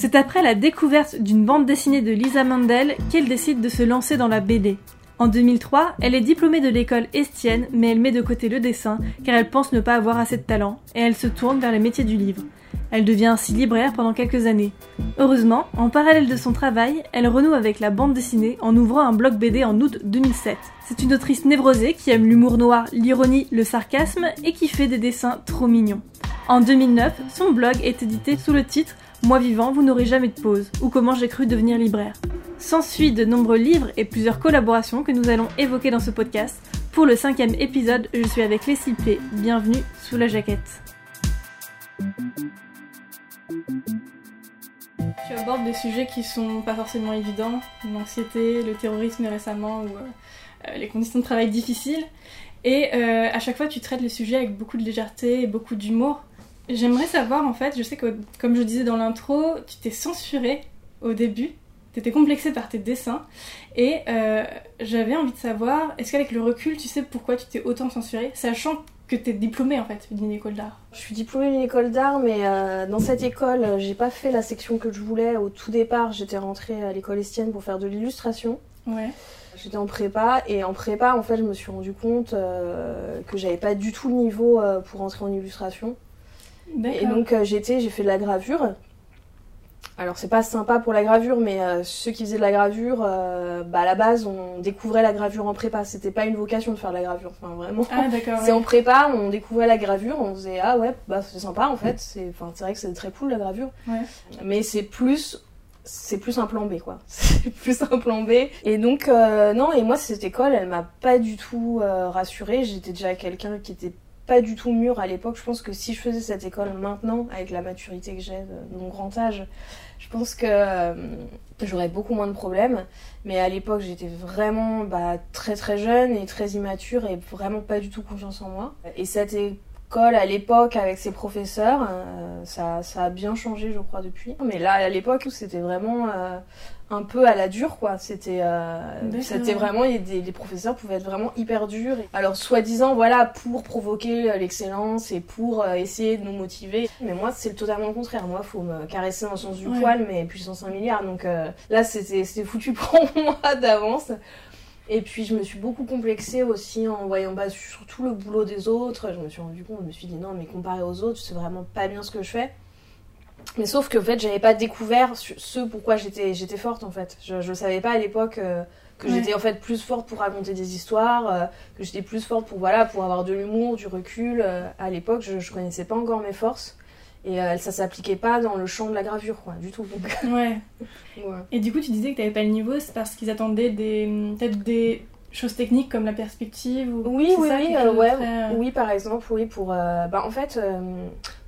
C'est après la découverte d'une bande dessinée de Lisa Mandel qu'elle décide de se lancer dans la BD. En 2003, elle est diplômée de l'école Estienne, mais elle met de côté le dessin car elle pense ne pas avoir assez de talent et elle se tourne vers les métiers du livre. Elle devient ainsi libraire pendant quelques années. Heureusement, en parallèle de son travail, elle renoue avec la bande dessinée en ouvrant un blog BD en août 2007. C'est une autrice névrosée qui aime l'humour noir, l'ironie, le sarcasme et qui fait des dessins trop mignons. En 2009, son blog est édité sous le titre Moi vivant, vous n'aurez jamais de pause ou Comment j'ai cru devenir libraire. S'ensuit de nombreux livres et plusieurs collaborations que nous allons évoquer dans ce podcast. Pour le cinquième épisode, je suis avec Leslie Play. Bienvenue sous la jaquette. Tu abordes des sujets qui sont pas forcément évidents, l'anxiété, le terrorisme récemment ou euh, les conditions de travail difficiles. Et euh, à chaque fois, tu traites les sujets avec beaucoup de légèreté et beaucoup d'humour. J'aimerais savoir, en fait, je sais que, comme je disais dans l'intro, tu t'es censuré au début t'étais complexée par tes dessins. Et euh, j'avais envie de savoir, est-ce qu'avec le recul, tu sais pourquoi tu t'es autant censurée, sachant que t'es diplômée en fait d'une école d'art? Je suis diplômée d'une école d'art, mais euh, dans cette école, j'ai pas fait la section que je voulais. Au tout départ, j'étais rentrée à l'école Estienne pour faire de l'illustration. Ouais. J'étais en prépa et en prépa, en fait, je me suis rendu compte euh, que j'avais pas du tout le niveau pour entrer en illustration. Et donc j'étais, j'ai fait de la gravure alors c'est pas sympa pour la gravure, mais euh, ceux qui faisaient de la gravure, euh, bah à la base on découvrait la gravure en prépa. C'était pas une vocation de faire de la gravure, enfin vraiment. Ah d'accord. c'est en prépa, on découvrait la gravure, on faisait ah ouais bah c'est sympa en fait. C'est enfin c'est vrai que c'est très cool la gravure. Ouais. Mais c'est plus c'est plus un plan B quoi. C'est plus un plan B. Et donc euh, non et moi cette école elle m'a pas du tout rassurée. J'étais déjà quelqu'un qui était pas du tout mûr à l'époque. Je pense que si je faisais cette école maintenant, avec la maturité que j'ai de mon grand âge, je pense que euh, j'aurais beaucoup moins de problèmes. Mais à l'époque, j'étais vraiment bah, très très jeune et très immature et vraiment pas du tout confiance en moi. Et cette école à l'époque avec ses professeurs, euh, ça, ça, a bien changé, je crois, depuis. Mais là, à l'époque, c'était vraiment euh, un peu à la dure quoi. C'était euh, c'était vraiment les, les, professeurs pouvaient être vraiment hyper durs. Alors soi-disant voilà pour provoquer euh, l'excellence et pour essayer de nous motiver. Mais moi c'est totalement le contraire. Moi faut me caresser dans le sens du poil mais puissance un milliard. Donc là c'était c'était foutu pour moi d'avance et puis je me suis beaucoup complexée aussi en voyant bah, surtout le boulot des autres je me suis rendu compte je me suis dit non mais comparé aux autres c'est vraiment pas bien ce que je fais mais sauf que en fait, j'avais pas découvert ce pourquoi j'étais j'étais forte en fait. Je je savais pas à l'époque euh, que j'étais en fait plus forte pour raconter des histoires, euh, que j'étais plus forte pour voilà, pour avoir de l'humour, du recul. Euh, à l'époque, je je connaissais pas encore mes forces et ça s'appliquait pas dans le champ de la gravure quoi, du tout. Ouais. Et du coup, tu disais que t'avais pas le niveau, c'est parce qu'ils attendaient des peut-être des choses techniques comme la perspective ou oui oui oui ouais oui par exemple oui pour bah en fait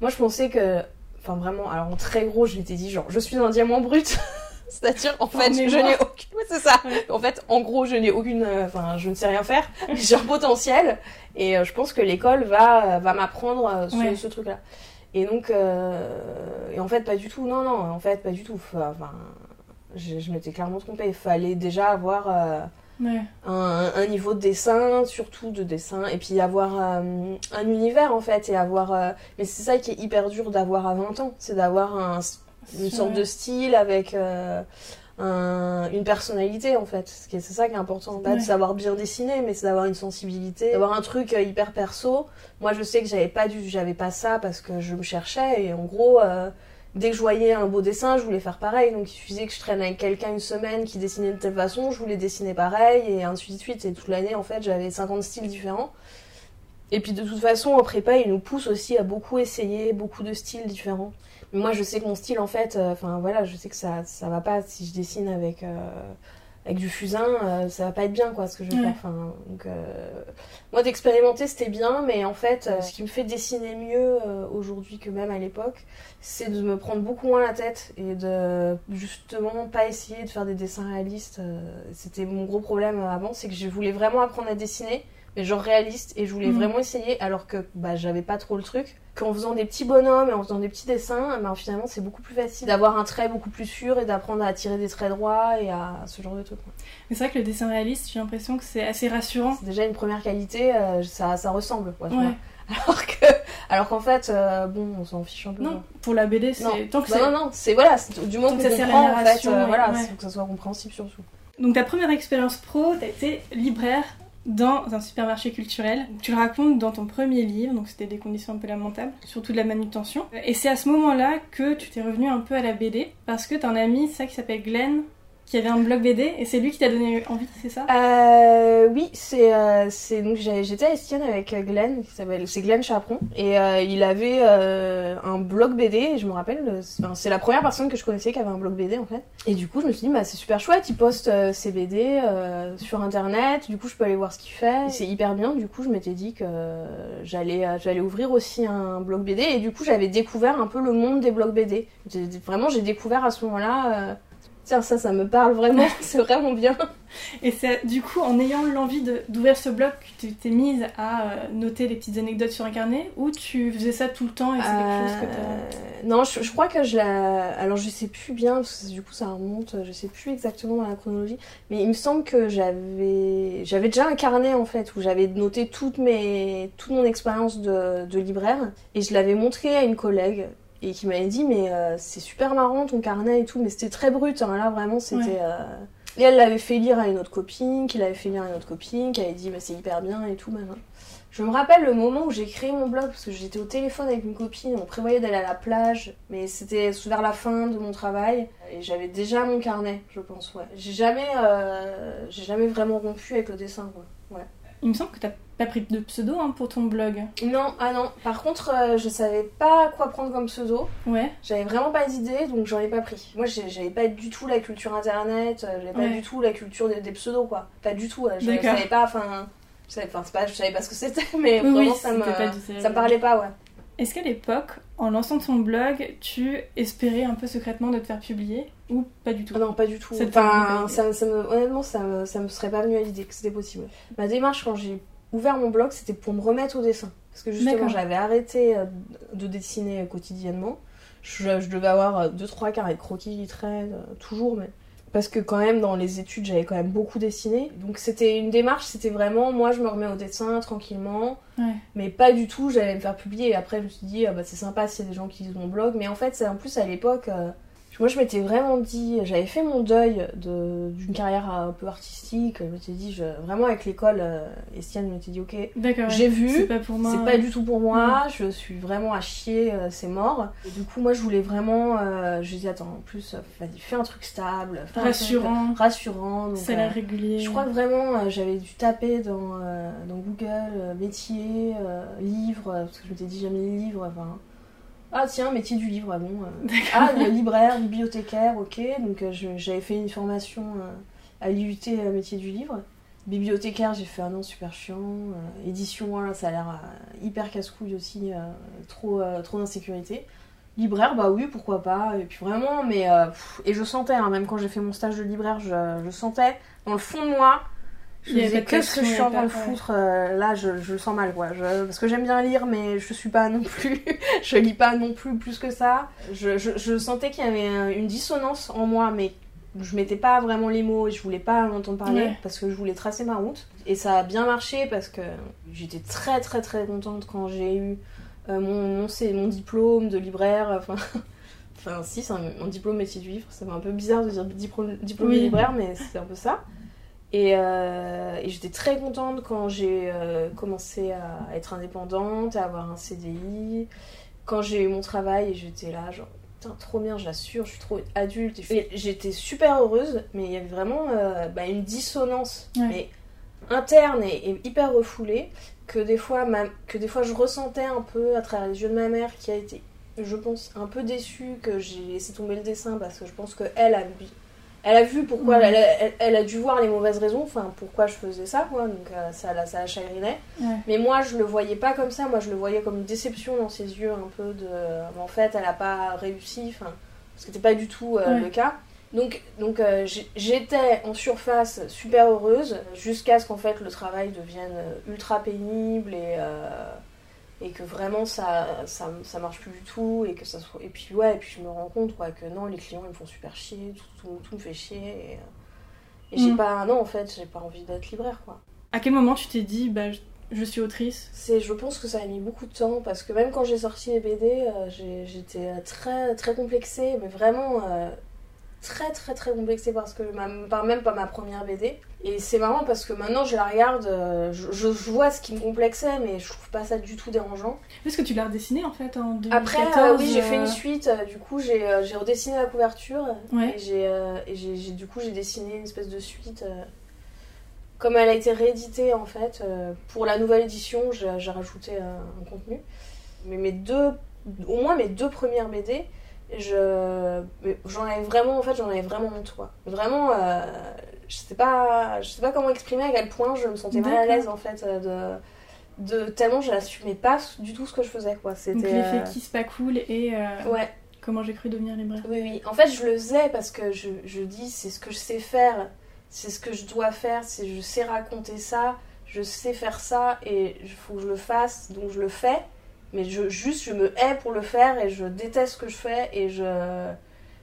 moi je pensais que Enfin, vraiment, alors en très gros, je m'étais dit, genre, je suis un diamant brut. C'est-à-dire, en fait, je n'ai aucune. c'est ça. En fait, en gros, je n'ai aucune. Euh, enfin, je ne sais rien faire. J'ai un potentiel. Et euh, je pense que l'école va, va m'apprendre euh, ce, ce truc-là. Et donc. et en fait, pas du tout. Non, non, en fait, pas du tout. Enfin, je, je m'étais clairement trompée. Il fallait déjà avoir un, niveau de dessin, surtout de dessin, et puis avoir euh, un univers en fait, et avoir. Euh, mais c'est ça qui est hyper dur d'avoir à 20 ans, c'est d'avoir un, une sorte de style avec euh, une personnalité en fait. C'est ça qui est important, pas de savoir bien dessiner, mais c'est d'avoir une sensibilité, d'avoir un truc hyper perso. Moi je sais que j'avais pas dû, j'avais pas ça parce que je me cherchais, et en gros dès que je voyais un beau dessin, je voulais faire pareil. Donc il suffisait que je traîne avec quelqu'un une semaine qui dessinait de telle façon, je voulais dessiner pareil, et ainsi de suite. Et toute l'année, en fait, j'avais 50 styles différents. Et puis de toute façon, en prépa, il nous pousse aussi à beaucoup essayer, beaucoup de styles différents. Moi, je sais que mon style, en fait, euh, enfin voilà, je sais que ça, ça va pas si je dessine avec. Euh, avec du fusain, euh, ça va pas être bien quoi ce que je vais faire. Enfin, donc, euh, moi d'expérimenter c'était bien, mais en fait euh, ce qui me fait dessiner mieux aujourd'hui que même à l'époque, c'est de me prendre beaucoup moins la tête et de justement pas essayer de faire des dessins réalistes. c'était mon gros problème avant, c'est que je voulais vraiment apprendre à dessiner, mais genre réaliste, et je voulais mm. vraiment essayer alors que bah, j'avais pas trop le truc qu'en faisant des petits bonhommes et en faisant des petits dessins, ben, finalement c'est beaucoup plus facile d'avoir un trait beaucoup plus sûr et d'apprendre à tirer des traits droits et à ce genre de trucs. Mais c'est vrai que le dessin réaliste, j'ai l'impression que c'est assez rassurant. C'est déjà une première qualité, euh, ça, ça ressemble. Quoi, Alors que, alors qu'en fait, euh, bon, on s'en fiche un peu. Non, pour la BD, c'est tant que bah non, non, c'est voilà, du moment que ça comprend, en fait, euh, voilà, que ça soit compréhensible surtout. Donc ta première expérience pro, t'as été libraire dans un supermarché culturel. Tu le racontes dans ton premier livre, donc c'était des conditions un peu lamentables, surtout de la manutention. Et c'est à ce moment-là que tu t'es revenu un peu à la BD, parce que t'as un ami, ça qui s'appelle Glenn, qui avait un blog BD et c'est lui qui t'a donné envie, c'est ça? Euh, Oui, c'est euh, donc j'étais à Estienne avec Glenn, qui s'appelle c'est Glenn Chaperon et euh, il avait euh, un blog BD. Et je me rappelle, c'est la première personne que je connaissais qui avait un blog BD en fait. Et du coup, je me suis dit bah c'est super chouette, il poste ses BD sur internet. Du coup, je peux aller voir ce qu'il fait. C'est hyper bien. Du coup, je m'étais dit que j'allais j'allais ouvrir aussi un blog BD et du coup, j'avais découvert un peu le monde des blogs BD. Vraiment, j'ai découvert à ce moment-là Tiens, ça, ça me parle vraiment, c'est vraiment bien. Et c'est du coup en ayant l'envie d'ouvrir ce blog que tu t'es mise à euh, noter les petites anecdotes sur un carnet ou tu faisais ça tout le temps et c'est quelque chose que tu Non, je, crois que je la. Alors je sais plus bien, parce que du coup ça remonte, je sais plus exactement dans la chronologie, mais il me semble que j'avais j'avais déjà un carnet en fait où j'avais noté toutes mes... toute mon expérience de... de libraire et je l'avais montré à une collègue et qui m'avait dit mais euh, c'est super marrant ton carnet et tout mais c'était très brut hein, là vraiment c'était euh, et elle l'avait fait lire à une autre copine qui l'avait fait lire à une autre copine qui avait dit mais c'est hyper bien et tout maintenant je me rappelle le moment où j'ai créé mon blog parce que j'étais au téléphone avec une copine on prévoyait d'aller à la plage mais c'était vers la fin de mon travail et j'avais déjà mon carnet je pense ouais. J'ai jamais euh, j'ai jamais vraiment rompu avec le dessin quoi. Ouais il me semble que t'as pas pris de pseudo hein, pour ton blog. Non, ah non. Par contre, euh, je savais pas quoi prendre comme pseudo. Ouais. J'avais vraiment pas d'idée, donc j'en ai pas pris. Moi, j'avais pas du tout la culture internet, euh, j'avais pas du tout la culture des, pseudos, quoi. Pas du tout. Je savais pas, enfin. Je savais, pas, je savais pas ce que c'était, mais vraiment, ça, me, ça me parlait pas, ouais. Est-ce qu'à l'époque, en lançant ton blog, tu espérais un peu secrètement de te faire publier? Ou pas du tout ah Non, pas du tout. Enfin, ça, ça me, honnêtement, ça me, ça me serait pas venu à l'idée que c'était possible. Ma démarche quand j'ai ouvert mon blog, c'était pour me remettre au dessin. Parce que justement, j'avais arrêté euh, de dessiner quotidiennement. Je, devais avoir 2-3 euh, carrés de croquis qui traînent, euh, toujours, mais. Parce que quand même, dans les études, j'avais quand même beaucoup dessiné. Donc c'était une démarche, c'était vraiment, moi, je me remets au dessin tranquillement. Mais pas du tout, j'allais me faire publier. Et après, je me suis dit, ah, bah, c'est sympa s'il y a des gens qui lisent mon blog. Mais en fait, c'est en plus à l'époque, moi, je m'étais vraiment dit, j'avais fait mon deuil d'une carrière un peu artistique. Je m'étais dit, je, vraiment avec l'école, euh, Estienne je m'étais dit, ok, j'ai vu, c'est pas, pour moi, c'est pas du tout pour moi, je suis vraiment à chier, euh, c'est mort. Et du coup, moi, je voulais vraiment, euh, je dis, attends, en plus, vas-y, fais un truc stable, rassurant, rassurant. salaire régulier. Je crois que vraiment, j'avais dû taper dans, dans Google, métier, livre, parce que je m'étais dit, jamais les livres, enfin ah tiens, métier du livre, bon. Euh. ah, libraire, bibliothécaire, ok. Donc euh, j'avais fait une formation euh, à l'IUT métier du livre. Bibliothécaire, j'ai fait un an super chiant. édition, ça a l'air hyper casse-couille aussi, trop, trop d'insécurité. Libraire, bah oui, pourquoi pas. Et puis vraiment, mais. et je sentais, hein, même quand j'ai fait mon stage de libraire, je, je sentais dans le fond de moi je me disais, qu'est-ce que je suis en train de foutre euh, Là, je, je, le sens mal, quoi. parce que j'aime bien lire, mais je suis pas non plus. je lis pas non plus plus que ça. Je, je sentais qu'il y avait une dissonance en moi, mais je mettais pas vraiment les mots et je voulais pas en entendre parler parce que je voulais tracer ma route. Et ça a bien marché parce que j'étais très très très contente quand j'ai eu euh, mon, mon, mon, diplôme de libraire. Enfin. Enfin, si, c'est un, diplôme métier du livre. Ça fait un peu bizarre de dire diplôme, diplôme libraire, mais c'est un peu ça. Euh, et, j'étais très contente quand j'ai euh, commencé à être indépendante, à avoir un CDI. Quand j'ai eu mon travail, j'étais là, genre, putain, trop bien, je l'assure, je suis trop adulte. J'étais super heureuse, mais il y avait vraiment euh, bah, une dissonance mais interne et, hyper refoulée que des, fois, que des fois je ressentais un peu à travers les yeux de ma mère qui a été, je pense, un peu déçue que j'ai laissé tomber le dessin parce que je pense qu'elle a elle a vu pourquoi, elle, a dû voir les mauvaises raisons, enfin pourquoi je faisais ça, quoi, donc euh, ça, la, ça la chagrinait. Mais moi je le voyais pas comme ça, moi je le voyais comme une déception dans ses yeux, un peu de. En fait, elle a pas réussi, enfin, ce qui n'était pas du tout euh, le cas. Donc, donc euh, j'étais en surface super heureuse jusqu'à ce qu'en fait le travail devienne ultra pénible et et que vraiment ça, ça, ça, marche plus du tout et que ça soit et puis ouais et puis je me rends compte quoi que non les clients ils me font super chier tout, tout, me fait chier et, et j'ai mm. pas non en fait j'ai pas envie d'être libraire quoi à quel moment tu t'es dit bah je suis autrice? C'est, je pense que ça a mis beaucoup de temps parce que même quand j'ai sorti les BD, j'étais très très complexée, mais vraiment très très très complexée parce que par même pas ma première BD. Et c'est marrant parce que maintenant je la regarde, euh, je, vois ce qui me complexait, mais je trouve pas ça du tout dérangeant. Est-ce que tu l'as redessiné en fait en 2014 Après, euh, oui, j'ai fait une euh, suite. du coup, j'ai redessiné la couverture et j'ai du coup j'ai dessiné une espèce de suite. comme elle a été rééditée en fait pour la nouvelle édition, j'ai rajouté un contenu. Mais mes deux, au moins mes deux premières BD, je j'en avais vraiment en fait j'en avais vraiment honte quoi vraiment euh, je sais pas je sais pas comment exprimer à quel point je me sentais mal à l'aise en fait euh, de de tellement je n'assumais pas du tout ce que je faisais quoi. C'était donc l'effet qui se pas cool et euh, ouais. comment j'ai cru devenir libraire oui oui. En fait je le faisais parce que je, je dis c'est ce que je sais faire c'est ce que je dois faire c'est je sais raconter ça je sais faire ça et il faut que je le fasse donc je le fais. Mais je, juste je me hais pour le faire et je déteste ce que je fais et je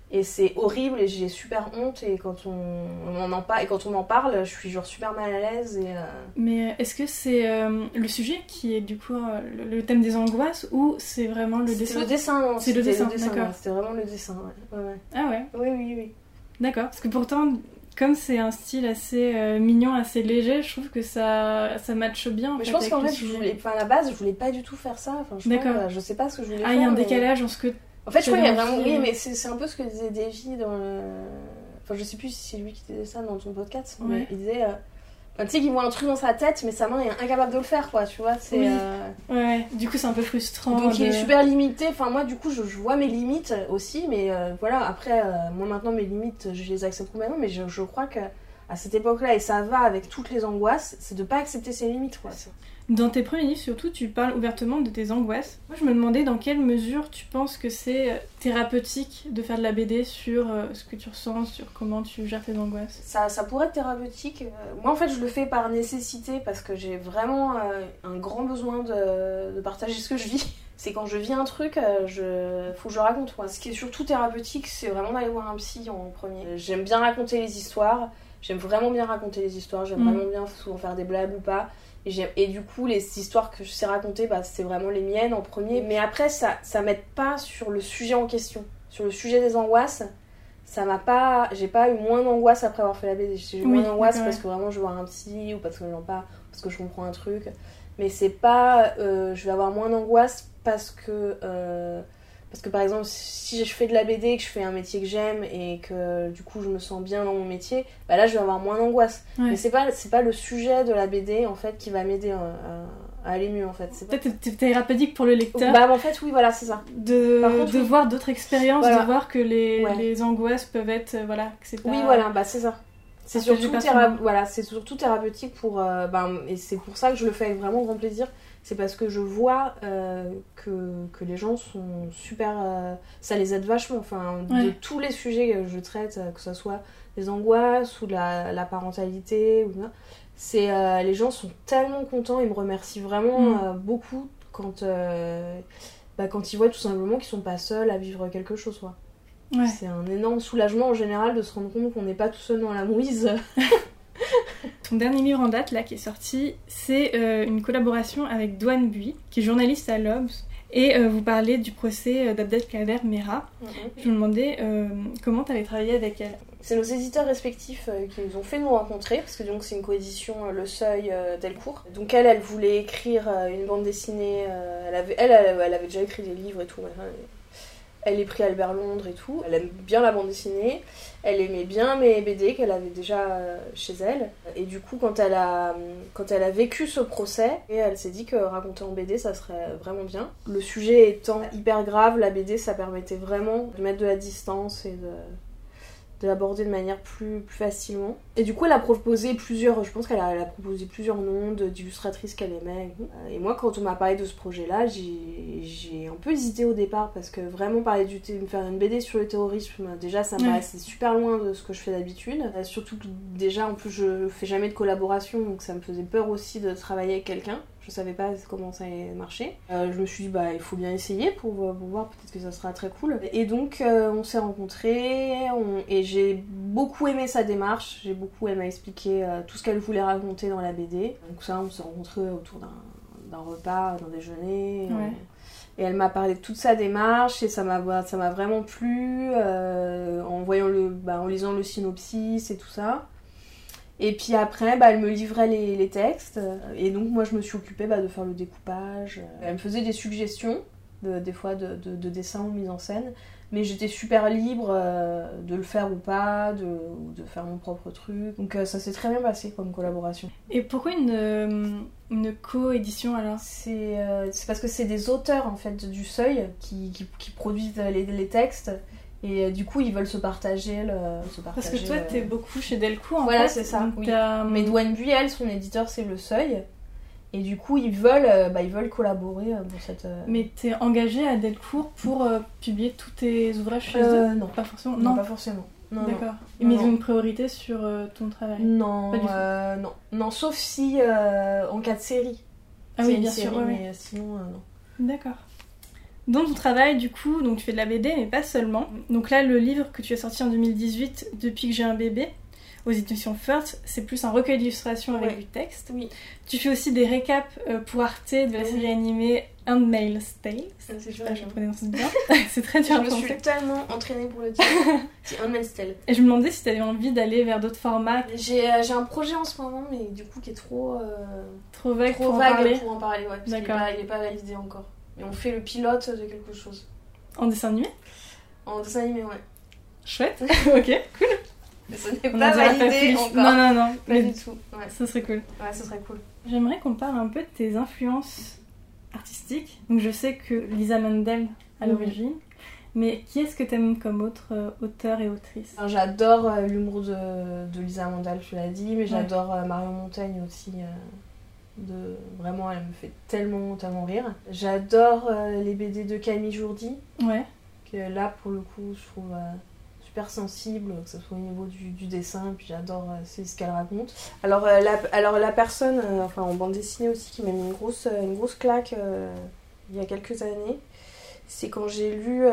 et c'est horrible et j'ai super honte et quand on, en parle et quand on en parle je suis genre super mal à l'aise et euh, mais est-ce que c'est euh, le sujet qui est du coup euh, le, thème des angoisses ou c'est vraiment le dessin? c'est le dessin c'est le dessin, d'accord c'était vraiment le dessin ouais. ah ouais? Oui oui oui d'accord parce que pourtant comme c'est un style assez euh, mignon, assez léger, je trouve que ça, ça matche bien. Mais je pense qu'en fait, je voulais, enfin, à la base, je voulais pas du tout faire ça. Enfin, je D'accord. je sais pas ce que je voulais faire. Ah, il y a un décalage en ce que. En fait, je crois qu'il y a vraiment. Oui, mais c'est un peu ce que disait Davy dans le. Enfin, je sais plus si c'est lui qui disait ça dans ton podcast, mais il disait. Euh, tu sais qu'il voit un truc dans sa tête, mais sa main est incapable de le faire, quoi, tu vois. C'est, euh, Ouais, du coup, c'est un peu frustrant. Donc, il est super limité. Enfin, moi, du coup, je, vois mes limites aussi, mais voilà, après, moi, maintenant, mes limites, je les accepte complètement, mais je, je crois que à cette époque-là, et ça va avec toutes les angoisses, c'est de pas accepter ses limites. Quoi. Dans tes premiers livres, surtout, tu parles ouvertement de tes angoisses. Moi, je me demandais dans quelle mesure tu penses que c'est euh, thérapeutique de faire de la BD sur euh, ce que tu ressens, sur comment tu gères tes angoisses. Ça, ça pourrait être thérapeutique. Euh, moi, en fait, je le fais par nécessité parce que j'ai vraiment un grand besoin de, de, partager ce que je vis. C'est quand je vis un truc, je faut que je raconte. Quoi. Ce qui est surtout thérapeutique, c'est vraiment d'aller voir un psy en premier. J'aime bien raconter les histoires. J'aime vraiment bien raconter les histoires, j'aime mm. vraiment bien souvent faire des blagues ou pas. Et, et, du coup, les histoires que je sais raconter, bah, c'est vraiment les miennes en premier. Mais après, ça, ça m'aide pas sur le sujet en question. Sur le sujet des angoisses, ça m'a pas. J'ai pas eu moins d'angoisse après avoir fait la BD. J'ai eu moins d'angoisse parce que vraiment je vais voir un psy ou parce que, pas, parce que je comprends un truc. Mais c'est pas. Euh, je vais avoir moins d'angoisse parce que. Euh, parce que par exemple, si je fais de la BD, que je fais un métier que j'aime et que du coup je me sens bien dans mon métier, bah là je vais avoir moins d'angoisse. Mais c'est pas, c'est pas le sujet de la BD en fait qui va m'aider euh, à, aller mieux en fait. Peut-être c'est thérapeutique pour le lecteur. Bah en fait oui voilà c'est ça. De, de voir d'autres expériences, de voir que les, les, angoisses peuvent être euh, voilà que c'est pas... Oui voilà bah c'est ça. C'est surtout, voilà, c'est surtout thérapeutique pour... Euh, ben, et c'est pour ça que je le fais avec vraiment grand plaisir c'est parce que je vois euh, que, que, les gens sont super. Euh, ça les aide vachement. Enfin, de tous les sujets que je traite, euh, que ce soit les angoisses ou la, la parentalité, ou, c'est, les gens sont tellement contents, ils me remercient vraiment mm. beaucoup quand, bah, quand ils voient tout simplement qu'ils sont pas seuls à vivre quelque chose. Quoi. C'est un énorme soulagement en général de se rendre compte qu'on n'est pas tout seul dans la mouise. Ton dernier livre en date, là, qui est sorti, c'est euh, une collaboration avec Douane Bui, qui est journaliste à l'Obs. Et euh, vous parlez du procès euh, d'Abdelkader Mera. Mhm. Je me demandais comment tu avais travaillé avec elle? C'est nos éditeurs respectifs qui nous ont fait nous rencontrer, parce que donc c'est une coédition Le Seuil Delcourt. Donc elle, elle voulait écrire une bande dessinée. elle, avait, elle, elle, avait déjà écrit des livres et tout. Elle est pris Albert Londres et tout. Elle aime bien la bande dessinée. Elle aimait bien mes BD qu'elle avait déjà euh, chez elle. Et du coup, quand elle a, quand elle a vécu ce procès, elle s'est dit que raconter en BD, ça serait vraiment bien. Le sujet étant hyper grave, la BD, ça permettait vraiment de mettre de la distance et de de l'aborder de manière plus, plus facilement. Et du coup, elle a proposé plusieurs, je pense qu'elle a, proposé plusieurs noms d'illustratrices qu'elle aimait. Et moi, quand on m'a parlé de ce projet-là, j'ai un peu hésité au départ parce que vraiment parler du faire une BD sur le terrorisme, déjà, ça me paraissait super loin de ce que je fais d'habitude. Euh, surtout que déjà, en plus, je fais jamais de collaboration, donc ça me faisait peur aussi de travailler avec quelqu'un je savais pas comment ça allait marcher. Euh, je me suis dit, bah, il faut bien essayer pour, voir, peut-être que ça sera très cool. Et donc, euh, on s'est rencontrés et j'ai beaucoup aimé sa démarche, j'ai beaucoup aimé expliquer tout ce qu'elle voulait raconter dans la BD. Donc ça, on s'est rencontrés autour d'un repas, d'un déjeuner. Et elle m'a parlé de toute sa démarche et ça m'a ça m'a vraiment plu en voyant le bah, en lisant le synopsis et tout ça. Et puis après, bah, elle me livrait les, textes. Et donc, moi, je me suis occupée bah, de faire le découpage. Elle me faisait des suggestions, des fois, de, de, dessin ou mise en scène. Mais j'étais super libre euh, de le faire ou pas, de, de faire mon propre truc. Donc, euh, ça s'est très bien passé comme collaboration. Et pourquoi une, euh, une co-édition alors? C'est parce que c'est des auteurs, en fait, du seuil qui, qui, produisent les, les textes. Et euh, du coup, ils veulent se partager. Le, se partager Parce que toi, t'es beaucoup chez Delcourt. En voilà, c'est ça. Oui. Mais Douane Buell, son éditeur, c'est Le Seuil. Et du coup, ils veulent, euh, bah, ils veulent collaborer euh, dans cette. Mais t'es engagé à Delcourt pour publier tous tes ouvrages chez eux? Non, pas forcément? Non, pas forcément. D'accord. Mais ils ont une priorité sur ton travail? Non, non. Non, sauf si en cas de série. Ah oui, bien sûr. mais sinon, non. D'accord. Dans ton travail, du coup, donc tu fais de la BD, mais pas seulement. Donc là, le livre que tu as sorti en 2018, Depuis que j'ai un bébé, aux éditions First, c'est plus un recueil d'illustrations avec du texte. Oui. Tu fais aussi des récaps euh, pour Arte de la série animée Handmaid's Tale. C'est je bien. c'est très dur Je me suis tellement entraînée pour le dire. c'est Handmaid's Tale. Et je me demandais si tu avais envie d'aller vers d'autres formats. Euh, j'ai un projet en ce moment, mais du coup qui est trop... Euh, trop vague, trop pour, vague en parler. pour en parler. Ouais, parce il n'est pas validé encore. Et on fait le pilote de quelque chose. En dessin animé? En dessin animé, ouais. Chouette, ok, cool. Mais ce n'est pas validé encore. Non, non, non. Pas mais du tout. Ouais. Ça serait cool. Ouais, ça serait cool. J'aimerais qu'on parle un peu de tes influences artistiques. Donc je sais que Lisa Mandel à l'origine. Mais qui est-ce que tu aimes comme autre euh, auteur et autrice? J'adore euh, l'humour de, de, Lisa Mandel, tu l'as dit, mais j'adore euh, Marion Montaigne aussi. De... Vraiment, elle me fait tellement, tellement rire. J'adore euh, les BD de Camille Jourdi. Ouais. Que là, pour le coup, je trouve euh, super sensible, que ce soit au niveau du, du dessin, puis j'adore euh, ce qu'elle raconte. Alors, la, alors, la personne, enfin en bande dessinée aussi, qui m'a mis une grosse, une grosse claque il y a quelques années, c'est quand j'ai lu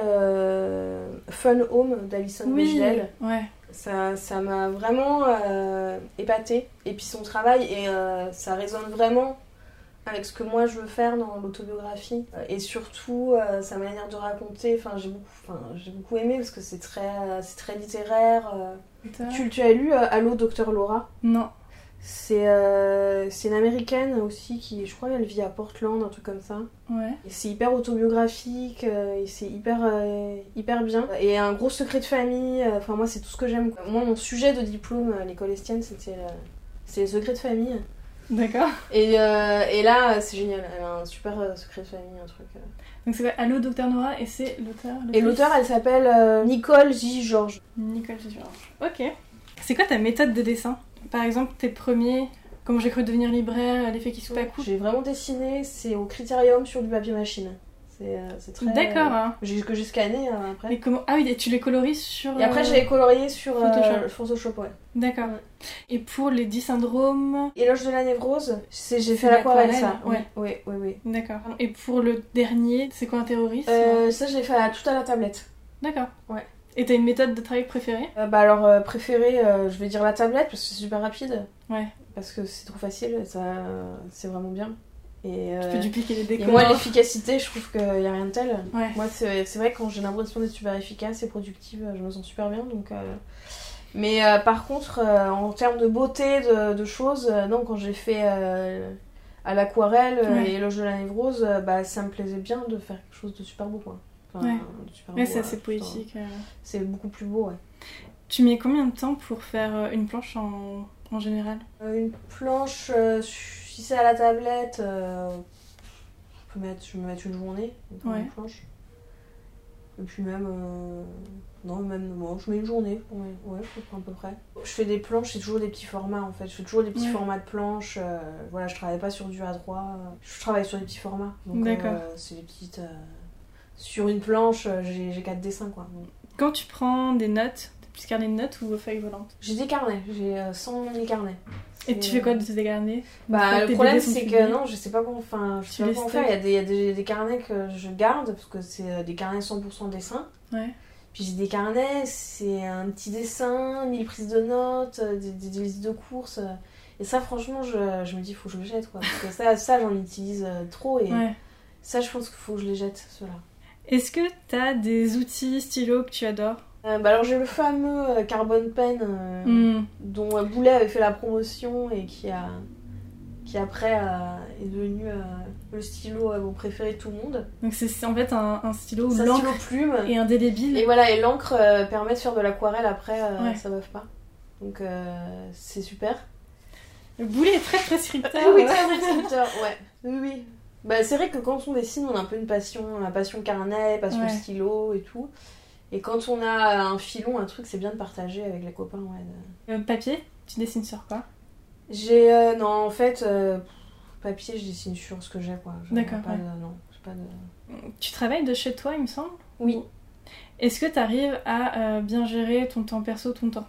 Fun Home d'Alison oui, Ouais. Ça m'a vraiment euh, épatée. Et puis son travail, et euh, ça résonne vraiment avec ce que moi je veux faire dans l'autobiographie. Et surtout, euh, sa manière de raconter, enfin, j'ai beaucoup, beaucoup aimé parce que c'est très, très littéraire. Tu, tu, as lu Allô, Docteur Laura? Non. Euh, c'est une américaine aussi qui, je crois, elle vit à Portland, un truc comme ça. Ouais. C'est hyper autobiographique euh, et c'est hyper, euh, hyper bien. Et un gros secret de famille, enfin, moi, c'est tout ce que j'aime. Moi, mon sujet de diplôme à l'école Estienne, c'était les secrets de famille. D'accord. Et, et là, c'est génial. Elle a un super secret de famille, un truc. Donc c'est Allô Docteur Noah et c'est l'auteur Et l'auteur, elle s'appelle Nicole J. Georges. Nicole J. Georges. Ok. C'est quoi ta méthode de dessin? Par exemple, tes premiers, comment j'ai cru devenir libraire, l'effet qui se passe J'ai vraiment dessiné, c'est au critérium sur du papier machine. C'est euh, très. D'accord. Hein. J'ai que j'ai scanné euh, après. Mais comment Ah oui, tu les coloris sur. Et après, euh, j'ai colorié sur Photoshop. Photoshop, ouais. D'accord. Et pour les 10 syndromes. Éloge de la névrose, j'ai fait l'aquarelle, ça. Ouais. Oui, oui, oui. D'accord. Et pour le dernier, c'est quoi un terroriste Ça, je l'ai fait à, tout à la tablette. D'accord. Ouais. Et t'as une méthode de travail préférée euh, Bah alors euh, préférée, euh, je vais dire la tablette parce que c'est super rapide. Ouais. Parce que c'est trop facile, ça, c'est vraiment bien. Et, tu peux dupliquer les décors. Et moi l'efficacité, je trouve qu'il n'y a rien de tel. Ouais. Moi c'est vrai quand j'ai l'impression d'être super efficace et productive, je me sens super bien. Donc, Mais par contre, en termes de beauté, de, de choses, non, quand j'ai fait à l'aquarelle et l'éloge de la névrose, bah, ça me plaisait bien de faire quelque chose de super beau. Quoi ouais, c'est assez poétique. Euh. C'est beaucoup plus beau, ouais. Tu mets combien de temps pour faire euh, une planche en, en général? Euh, Une planche, si c'est à la tablette, je, peux mettre, je me mettre une journée pour une planche. Et puis même, non, même, bon, je mets une journée, ouais, ouais, à peu près. Je fais des planches, c'est toujours des petits formats en fait. Je fais toujours des petits formats de planches. voilà, je travaille pas sur du A3, je travaille sur des petits formats. D'accord. c'est des petites sur une planche, euh, j'ai quatre dessins quoi. Quand tu prends des notes, t'as plus carnet de notes ou feuilles volantes? J'ai des carnets, j'ai 100 000 carnets. Et tu fais quoi de tes carnets? Bah le problème c'est que non, je sais pas comment, enfin, je sais pas comment faire. Il y a, des, y a des, des, carnets que je garde parce que c'est euh, des carnets 100% dessin. Ouais. Puis j'ai des carnets, c'est un petit dessin, mille prises de notes, des, des, listes de courses. Et ça, franchement, je, je me dis, il faut que je le jette, quoi. Parce que ça, ça j'en utilise trop et ça, je pense qu'il faut que je les jette, ceux-là. Est-ce que tu as des outils stylos que tu adores? Euh, bah alors j'ai le fameux euh, Carbon Pen euh, hmm. dont Boulet avait fait la promotion et qui a qui après est devenu le stylo préféré de tout le monde. Donc c'est en fait un, un stylo un stylo plume et indélébile. Et voilà et l'encre permet de faire de l'aquarelle après ça meuf pas. Donc c'est super. Le boulet est très prescripteur. oui, très prescripteur, ouais. Oui, oui. Bah, c'est vrai que quand on dessine, on a un peu une passion, la passion carnet, passion stylo et tout. Et quand on a un filon, un truc, c'est bien de partager avec les copains. Ouais, euh, papier Tu dessines sur quoi? J'ai. Euh, non, en fait, euh, papier, je dessine sur ce que j'ai, quoi. D'accord. non, pas de... Tu travailles de chez toi, il me semble? Oui. Est-ce que tu arrives à bien gérer ton temps perso, ton temps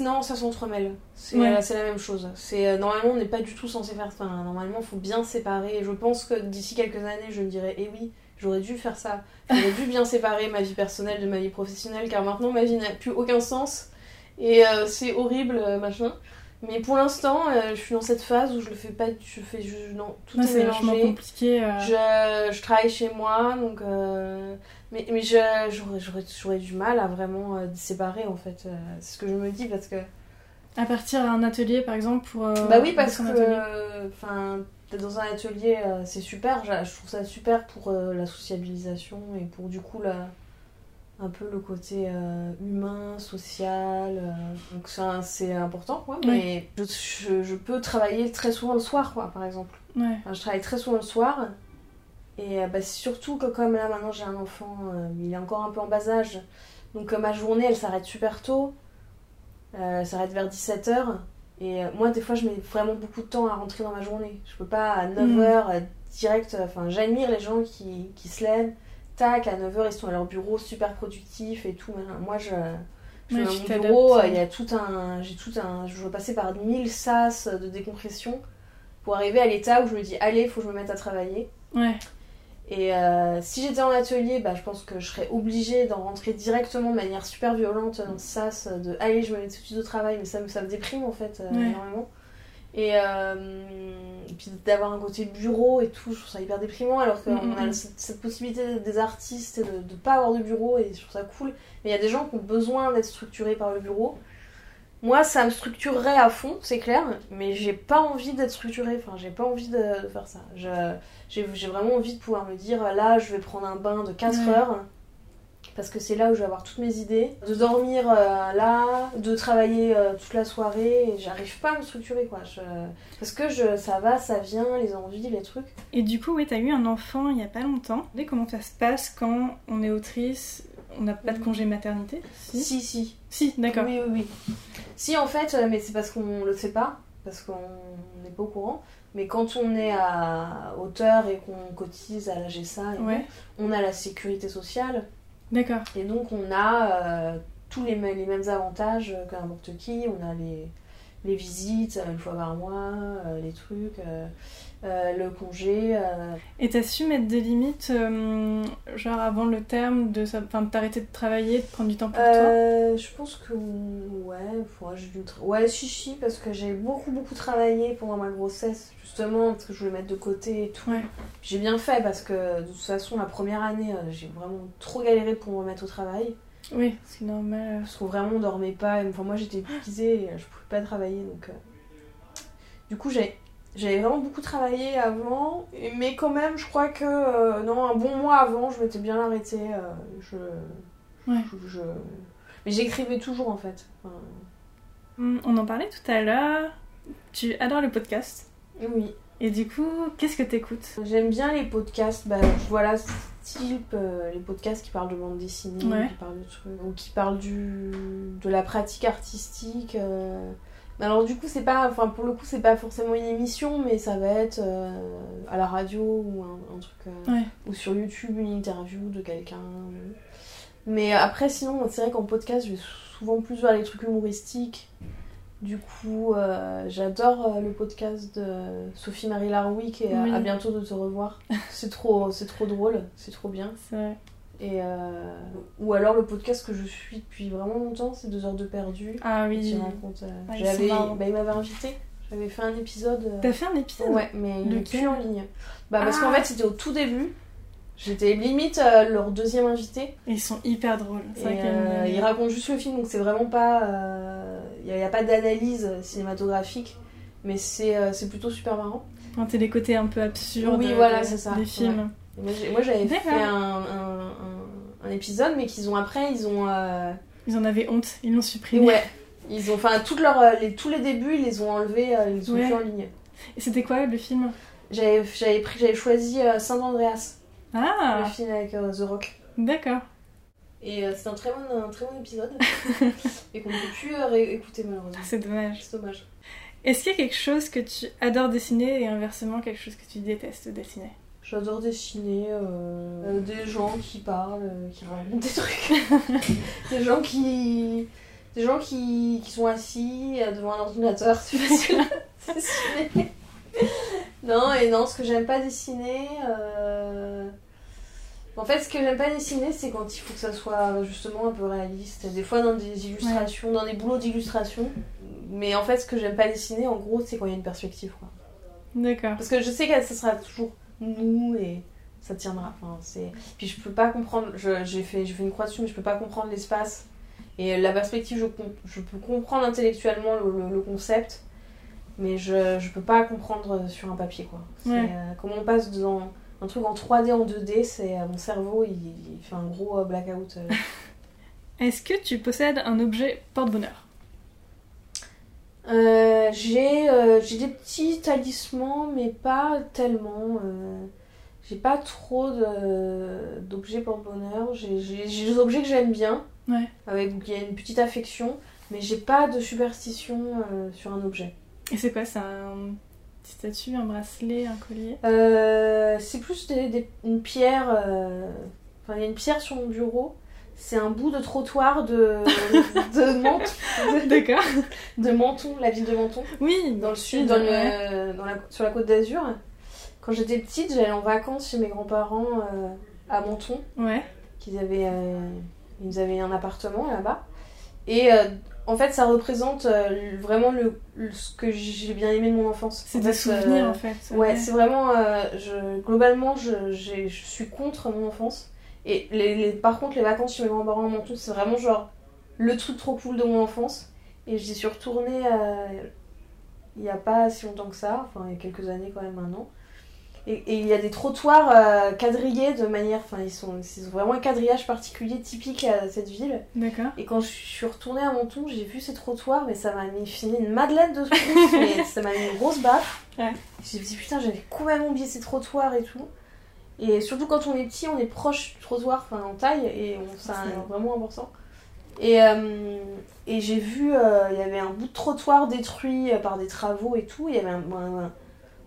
non, ça s'entremêle. C'est la même chose. C'est normalement on n'est pas du tout censé faire ça. Normalement, il faut bien séparer. Je pense que d'ici quelques années, je me dirais, eh oui, j'aurais dû faire ça. J'aurais dû bien séparer ma vie personnelle de ma vie professionnelle, car maintenant ma vie n'a plus aucun sens. Et euh, c'est horrible, euh, machin. Mais pour l'instant, euh, je suis dans cette phase où je le fais pas, je fais, je, non, tout est, mélangé. compliqué. Je, je, travaille chez moi, donc, mais, mais j'aurais du mal à vraiment séparer en fait. c'est ce que je me dis parce que. À partir d'un atelier, par exemple, pour. bah oui, parce que, enfin, dans un atelier, euh, c'est super. Je trouve ça super pour euh, la sociabilisation et pour du coup la, un peu le côté euh, humain, social. donc c'est important, quoi. Mais je, je, peux travailler très souvent le soir, quoi, par exemple. je travaille très souvent le soir. Et bah, surtout que comme là maintenant j'ai un enfant, il est encore un peu en bas âge. Donc ma journée elle s'arrête super tôt. elle s'arrête vers 17h. Et euh, moi, des fois, je mets vraiment beaucoup de temps à rentrer dans ma journée. Je peux pas à 9h mm. euh, direct. Euh, enfin, j'admire les gens qui, qui se lèvent. Tac, à 9h, ils sont à leur bureau super productifs et tout. Moi, je. Je mon bureau, il y a tout un. J'ai tout un. Je dois passer par 1000 sas de décompression pour arriver à l'état où je me dis, allez, faut que je me mette à travailler. Ouais. Et euh, si j'étais en atelier, bah, je pense que je serais obligée d'en rentrer directement de manière super violente dans ce sas, de allez, je me mets tout de suite au travail, mais ça, ça me déprime en fait euh, énormément. Et, euh, puis d'avoir un côté bureau et tout, je trouve ça hyper déprimant, alors qu'on mm, mm, a mm. cette, possibilité des artistes de ne pas avoir de bureau et je trouve ça cool. Mais il y a des gens qui ont besoin d'être structurés par le bureau. Moi, ça me structurerait à fond, c'est clair, mais j'ai pas envie d'être structurée, enfin, j'ai pas envie de, faire ça. J'ai vraiment envie de pouvoir me dire, là, je vais prendre un bain de 4 heures, parce que c'est là où je vais avoir toutes mes idées, de dormir euh, là, de travailler euh, toute la soirée, et j'arrive pas à me structurer, quoi. Parce que je, ça va, ça vient, les envies, les trucs. Et du coup, oui, t'as eu un enfant il y a pas longtemps. Comment ça se passe quand on est autrice? On n'a pas de congé maternité Si, si. Si, si d'accord. Oui, oui, oui. Si, en fait, euh, mais c'est parce qu'on le sait pas, parce qu'on n'est pas au courant. Mais quand on est à hauteur et qu'on cotise à la GSA, on a la sécurité sociale. D'accord. Et donc, on a euh, tous les, les mêmes avantages que n'importe qui. On a les, les visites une fois par mois, euh, les trucs. Euh, le congé. Euh. Et t'as su mettre des limites, euh, genre avant le terme, de t'arrêter de travailler, de prendre du temps pour toi? Je pense que ouais, j'ai dû ouais, chichi, parce que j'ai beaucoup beaucoup travaillé pendant ma grossesse, justement, parce que je voulais mettre de côté et tout. J'ai bien fait, parce que de toute façon, la première année, j'ai vraiment trop galéré pour me remettre au travail. Oui, c'est normal. Parce que vraiment, on dormait pas. Enfin, moi, j'étais épuisée et je pouvais pas travailler, donc... Du coup, j'ai j'avais vraiment beaucoup travaillé avant, mais quand même, je crois que euh, non, un bon mois avant, je m'étais bien arrêtée. Euh, je, je, Mais j'écrivais toujours en fait. Hmm, on en parlait tout à l'heure. Tu adores le podcast Oui. Et du coup, qu'est-ce que t'écoutes? J'aime bien les podcasts, bah, voilà, type euh, les podcasts qui parlent de bande dessinée, qui parlent de trucs, ou qui parlent du, de la pratique artistique. Alors du coup, c'est pas, enfin pour le coup, c'est pas forcément une émission, mais ça va être euh, à la radio ou un, truc, euh, ou sur YouTube une interview de quelqu'un. Mais après, sinon, c'est vrai qu'en podcast, je vais souvent plus vers les trucs humoristiques. Du coup, euh, j'adore le podcast de Sophie Marie Laroui et à bientôt de te revoir. c'est trop, c'est trop drôle, c'est trop bien. Et euh, Ou alors le podcast que je suis depuis vraiment longtemps, c'est 2 heures de perdu. Ah oui. Qui raconte, euh, ah, j'avais, bah, il m'avait invité. J'avais fait un épisode. Euh, T'as fait un épisode? Ouais, mais n'est plus en ligne. Bah, parce qu'en ah. fait, c'était au tout début. J'étais limite euh, leur deuxième invité. ils sont hyper drôles. Euh, ils racontent juste le film, donc c'est vraiment pas. Il n'y a, pas d'analyse cinématographique, mais c'est plutôt super marrant. c'est les côtés un peu absurdes oui, voilà, ça. des films. Moi j'avais fait un, un, un, épisode, mais qu'ils ont après, ils ont. Ils en avaient honte, ils l'ont supprimé. Ouais, ils ont, enfin, euh, les, tous les débuts, ils les ont enlevés, euh, ils les ont plus en ligne. Et c'était quoi le film? J'avais, choisi euh, Saint Andreas. Ah. Le film avec The Rock. D'accord. Et c'est un très bon, un très bon épisode, et qu'on ne peut plus réécouter malheureusement. C'est dommage. C'est dommage. Est-ce qu'il y a quelque chose que tu adores dessiner et inversement quelque chose que tu détestes dessiner? J'adore dessiner des gens qui parlent, qui racontent des trucs. des gens qui des gens qui, qui sont assis euh, devant un ordinateur, c'est facile dessiner. non, et non, ce que j'aime pas dessiner. Euh, en fait, ce que j'aime pas dessiner, c'est quand il faut que ça soit justement un peu réaliste. Des fois, dans des illustrations, dans des boulots d'illustration. Mais en fait, ce que j'aime pas dessiner, en gros, c'est quand il y a une perspective. D'accord. Parce que je sais que ça sera toujours nous et ça tiendra. Enfin, c'est... Puis je peux pas comprendre. j'ai, fait, j'ai fait une croix dessus, mais je peux pas comprendre l'espace et la perspective, je, je peux comprendre intellectuellement le, concept, mais je, je peux pas comprendre sur un papier. quoi. Euh, comment on passe dans un truc en 3D en 2D, c'est euh, mon cerveau, il, fait un gros euh, blackout. Est-ce que tu possèdes un objet porte-bonheur? J'ai, j'ai des petits talismans, mais pas tellement. j'ai pas trop d'objets porte-bonheur. J'ai, j'ai des objets que j'aime bien. Ouais. Avec, il y a une petite affection, mais j'ai pas de superstition euh, sur un objet. Et c'est quoi C'est un petit statue, un bracelet, un collier? Euh, C'est plus des, une pierre. Euh, enfin, il y a une pierre sur mon bureau. C'est un bout de trottoir de, de Menton. D'accord. De Menton, la ville de Menton. Oui. Dans le sud, dans le, dans la, sur la côte d'Azur. Quand j'étais petite, j'allais en vacances chez mes grands-parents à Menton. Ouais. Qu'ils avaient ils avaient un appartement là-bas. Et euh, en fait, ça représente euh, vraiment le, ce que j'ai bien aimé de mon enfance. C'est des souvenirs en fait. Ouais, c'est vraiment. Euh, je, globalement, je, je, suis contre mon enfance. Et les, les, par contre, les vacances chez mes grands-parents à Menton, c'est vraiment genre le truc trop cool de mon enfance. Et j'y suis retournée il n'y a pas si longtemps que ça, enfin il y a quelques années quand même maintenant. Et, il y a des trottoirs euh, quadrillés de manière. Enfin, ils sont, ils ont vraiment un quadrillage particulier typique à cette ville. D'accord. Et quand je suis retournée à Menton, j'ai vu ces trottoirs, mais ça m'a mis une madeleine de mais ça m'a mis une grosse baffe. Ouais. J'ai dit putain, j'avais complètement oublié ces trottoirs et tout. Et surtout quand on est petit, on est proche du trottoir, enfin en taille, et c'est vraiment important. Et, euh, et j'ai vu, euh, il y avait un bout de trottoir détruit par des travaux et tout. Il y avait un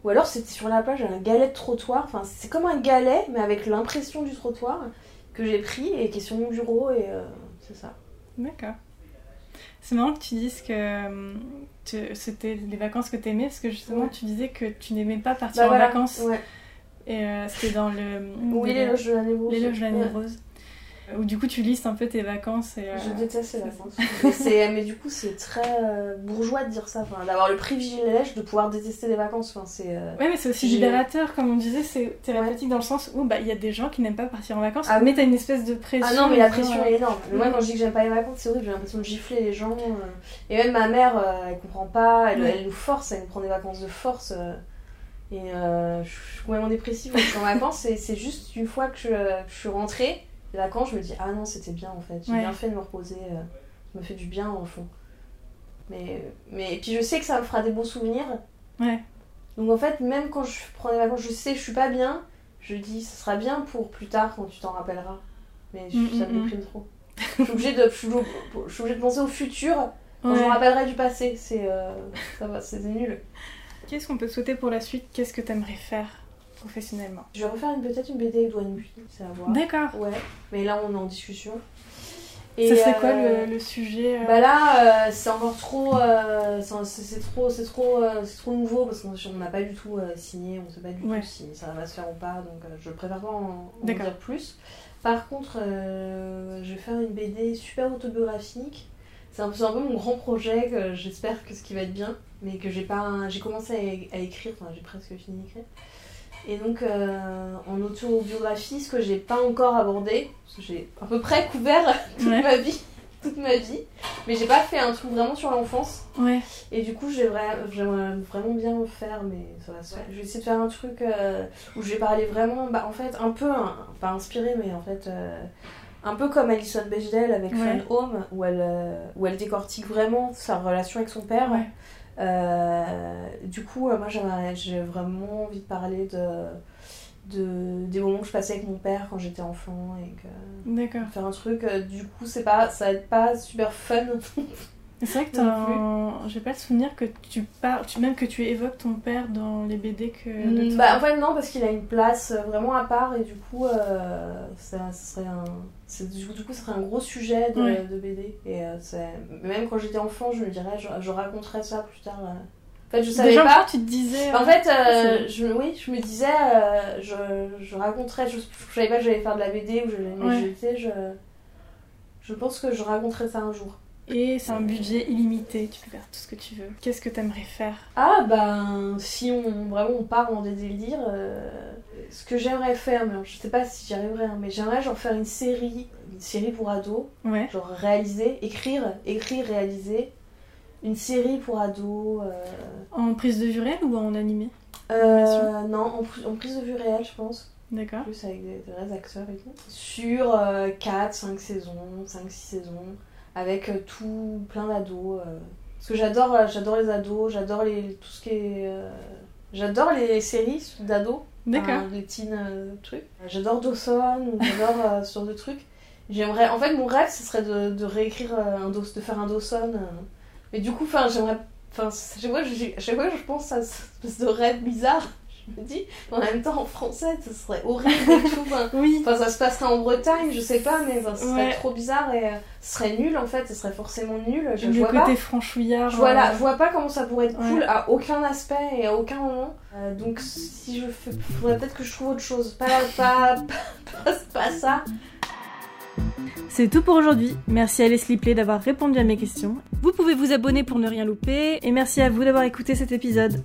ou alors c'était sur la plage un galet de trottoir. Enfin, c'est comme un galet, mais avec l'impression du trottoir que j'ai pris et qui est sur mon bureau et euh, c'est ça. D'accord. C'est marrant que tu dises que euh, c'était les vacances que tu aimais parce que justement tu disais que tu n'aimais pas partir bah en vacances. Ouais. Et euh, c'était dans le. Oui, l'éloge de l'année rose. L'éloge de l'année rose. Où du coup tu listes un peu tes vacances. Et, Je déteste les vacances. mais du coup c'est très euh, bourgeois de dire ça, enfin, d'avoir le privilège de pouvoir détester les vacances. Enfin, c'est, euh, Ouais mais c'est aussi libérateur comme on disait, c'est thérapeutique dans le sens où bah, il y a des gens qui n'aiment pas partir en vacances, ah, mais t'as une espèce de pression. Ah non mais la pression est énorme. Moi quand je dis que j'aime pas les vacances c'est horrible, j'ai l'impression de gifler les gens. Euh. Et même ma mère elle comprend pas, elle, elle, nous force, elle nous prend des vacances de force. Et je suis complètement dépressive quand je suis en vacances, c'est juste une fois que je, que je suis rentrée et là, quand je me dis, ah non, c'était bien en fait, j'ai bien fait de me reposer, euh, ça me fait du bien au fond. Mais, mais, et puis je sais que ça me fera des beaux souvenirs. Ouais. Donc en fait, même quand je prends des vacances, je sais que je suis pas bien, je dis, ça sera bien pour plus tard quand tu t'en rappelleras. Mais je, ça me mm, mm, mm. déprime trop. je, suis obligée de, je, suis obligée de penser au futur quand je me rappellerai du passé. C'est euh, ça va, c'est nul. Qu'est-ce qu'on peut souhaiter pour la suite? Qu'est-ce que tu aimerais faire? Professionnellement. Je vais refaire peut-être une BD avec Douane c'est à voir. D'accord. Ouais, mais là on est en discussion. Et ça serait quoi le, euh, sujet euh Bah là, euh, c'est encore trop, c'est trop, c'est trop, c'est trop nouveau parce qu'on n'a pas du tout signé, on sait pas du tout si ça va se faire ou pas, donc je préfère pas en, dire plus. Par contre, je vais faire une BD super autobiographique. C'est un, un, peu mon grand projet, j'espère que ce qui va être bien, mais que j'ai pas. J'ai commencé à, écrire, enfin j'ai presque fini d'écrire. Et donc en autobiographie, ce que j'ai pas encore abordé, parce que j'ai à peu près couvert toute ma vie, toute ma vie. Mais j'ai pas fait un truc vraiment sur l'enfance. Ouais. Et du coup, j'aimerais vraiment bien le faire, mais ça va se faire. Je vais essayer de faire un truc euh, où je vais parler vraiment, bah, en fait, un peu, pas inspiré, mais en fait, euh, un peu comme Alison Bechdel avec Fun Home, où elle, euh, où elle décortique vraiment sa relation avec son père. Du coup, moi, j'ai vraiment envie de parler de de, des moments que je passais avec mon père quand j'étais enfant et que D'accord. faire un truc euh, du coup c'est pas ça va être pas super fun. C'est vrai que un... j'ai pas le souvenir que tu parles tu même que tu évoques ton père dans les BD que mm, bah en fait non parce qu'il a une place euh, vraiment à part et du coup euh, ça, serait un du coup, du coup ça serait un gros sujet de, de BD et même quand j'étais enfant je me dirais je, je raconterais ça plus tard en fait, je savais pas. tu te disais. En fait, euh, je, oui, je me disais, euh, je, je raconterais, je, je, savais pas que j'allais faire de la BD ou je, mais je, je pense que je raconterais ça un jour. Et c'est un budget illimité, tu peux faire tout ce que tu veux. Qu'est-ce que t'aimerais faire? Ah ben, si on vraiment on part dans des délires, euh, ce que j'aimerais faire, mais je sais pas si j'y arriverai, hein, mais j'aimerais genre faire une série, une série pour ados, ouais. genre réaliser, écrire, écrire, réaliser, une série pour ados. Euh, en prise de vue réelle ou en animé? Euh, Non, en, prise de vue réelle, je pense. D'accord. Plus avec des, vrais acteurs et tout. Sur 4, 5 saisons, 5, 6 saisons, avec euh, tout plein d'ados. Parce que j'adore j'adore les ados, j'adore les, tout ce qui est. j'adore les séries d'ados. D'accord. les teen trucs. J'adore Dawson, j'adore ce genre de trucs. J'aimerais. En fait, mon rêve, ce serait de, réécrire un dos, de faire un Dawson. Mais du coup, enfin, j'aimerais. Enfin, chaque fois, je pense à ce espèce de rêve bizarre, je me dis, en même temps, en français, ce serait horrible et tout. oui. Enfin, ça se passerait en Bretagne, je sais pas, mais ce serait trop bizarre et euh, ce serait nul en fait, ce serait forcément nul. Je, le vois côté pas. franchouillard. Je vois, là, euh, je vois pas comment ça pourrait être cool à aucun aspect et à aucun moment. Euh, donc, si je fais. Faudrait peut-être que je trouve autre chose. Pas, pas, pas, pas ça. C'est tout pour aujourd'hui. Merci à Leslie Play d'avoir répondu à mes questions. Vous pouvez vous abonner pour ne rien louper et merci à vous d'avoir écouté cet épisode.